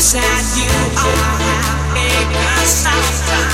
sad you oh, are, make stop.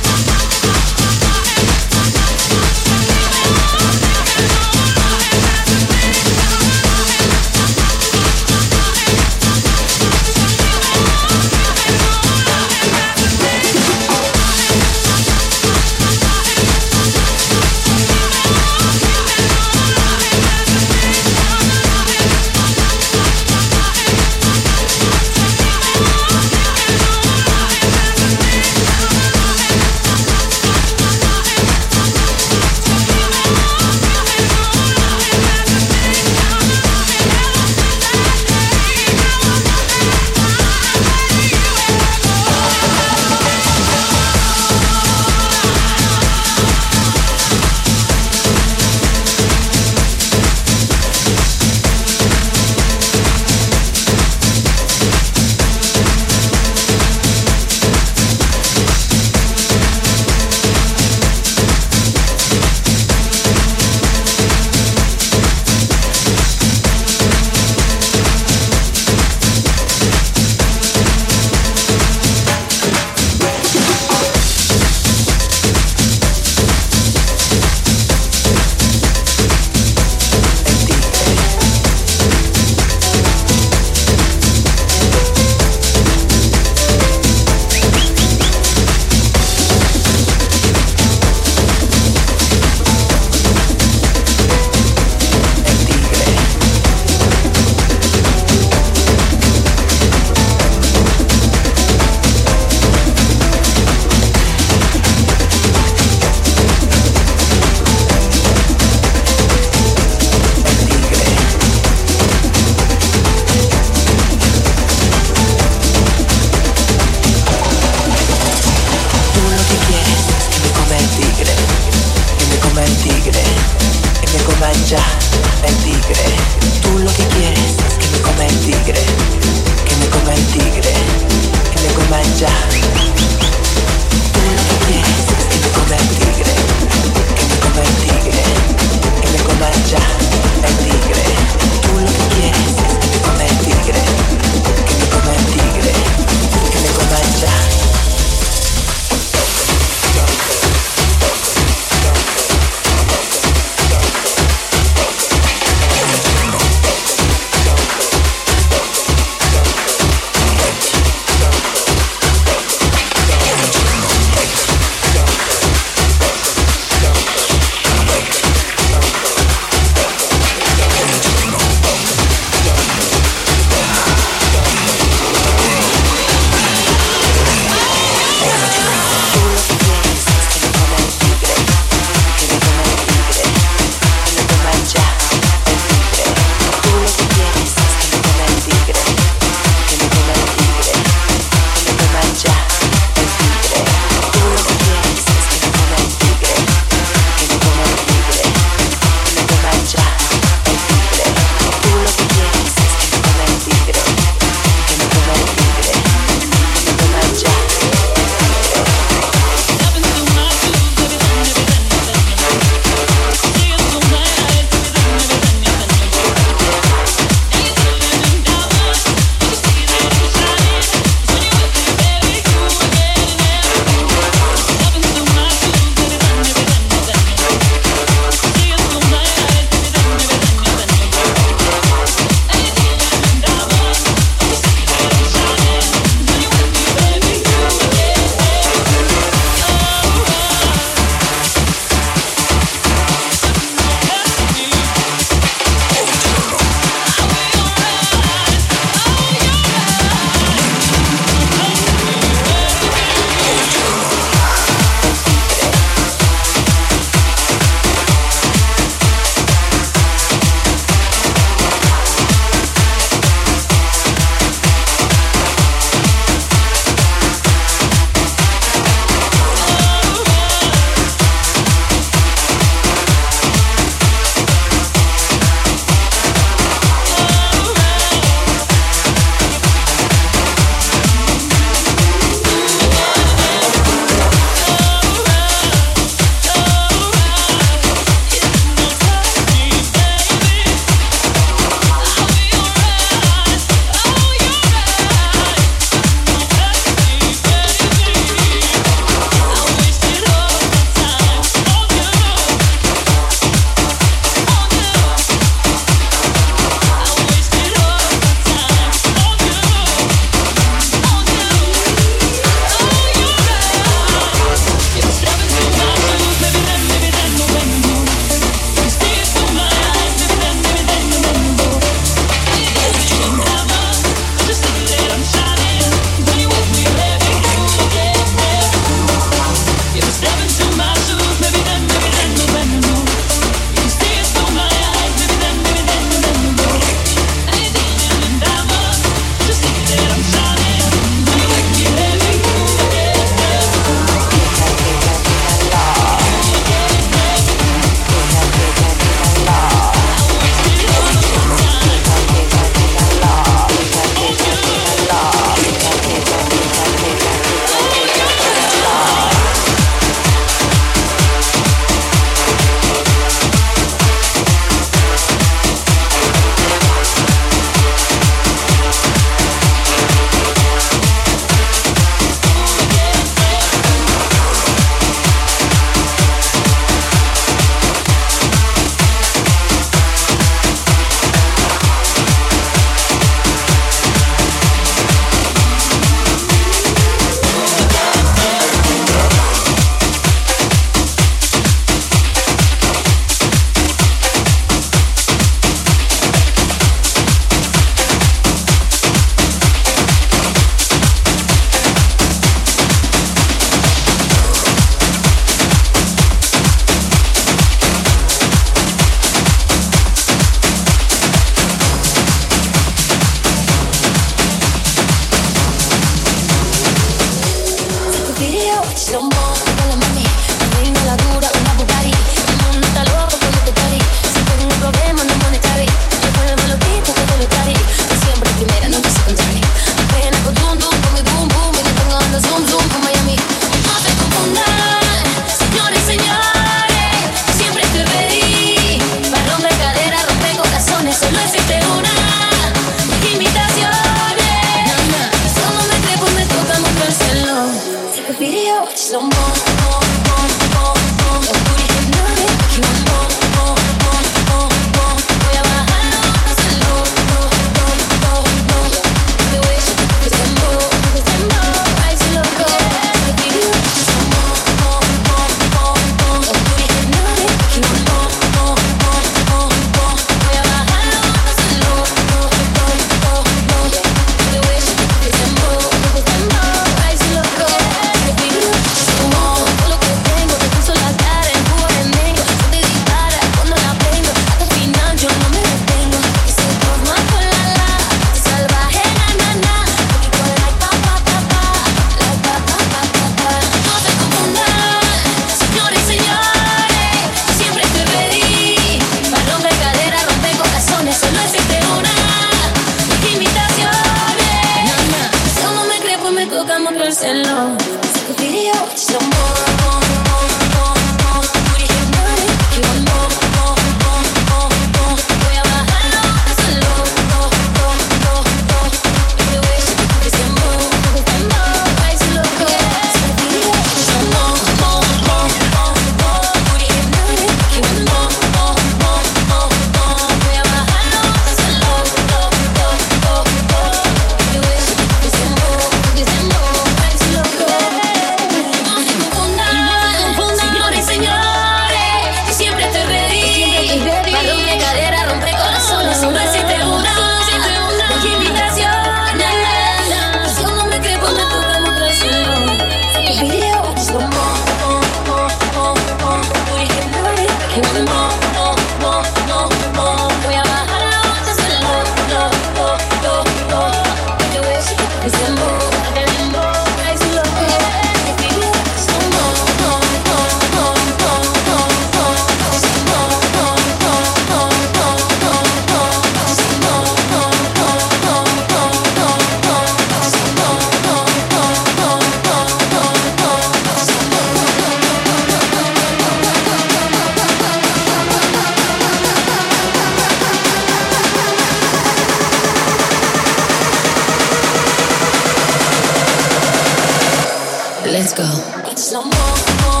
More.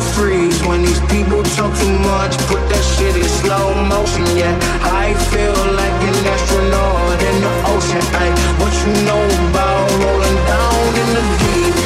Freeze. When these people talk too much, put that shit in slow motion. Yeah, I feel like an astronaut in the ocean. Ay, what you know about rolling down in the deep?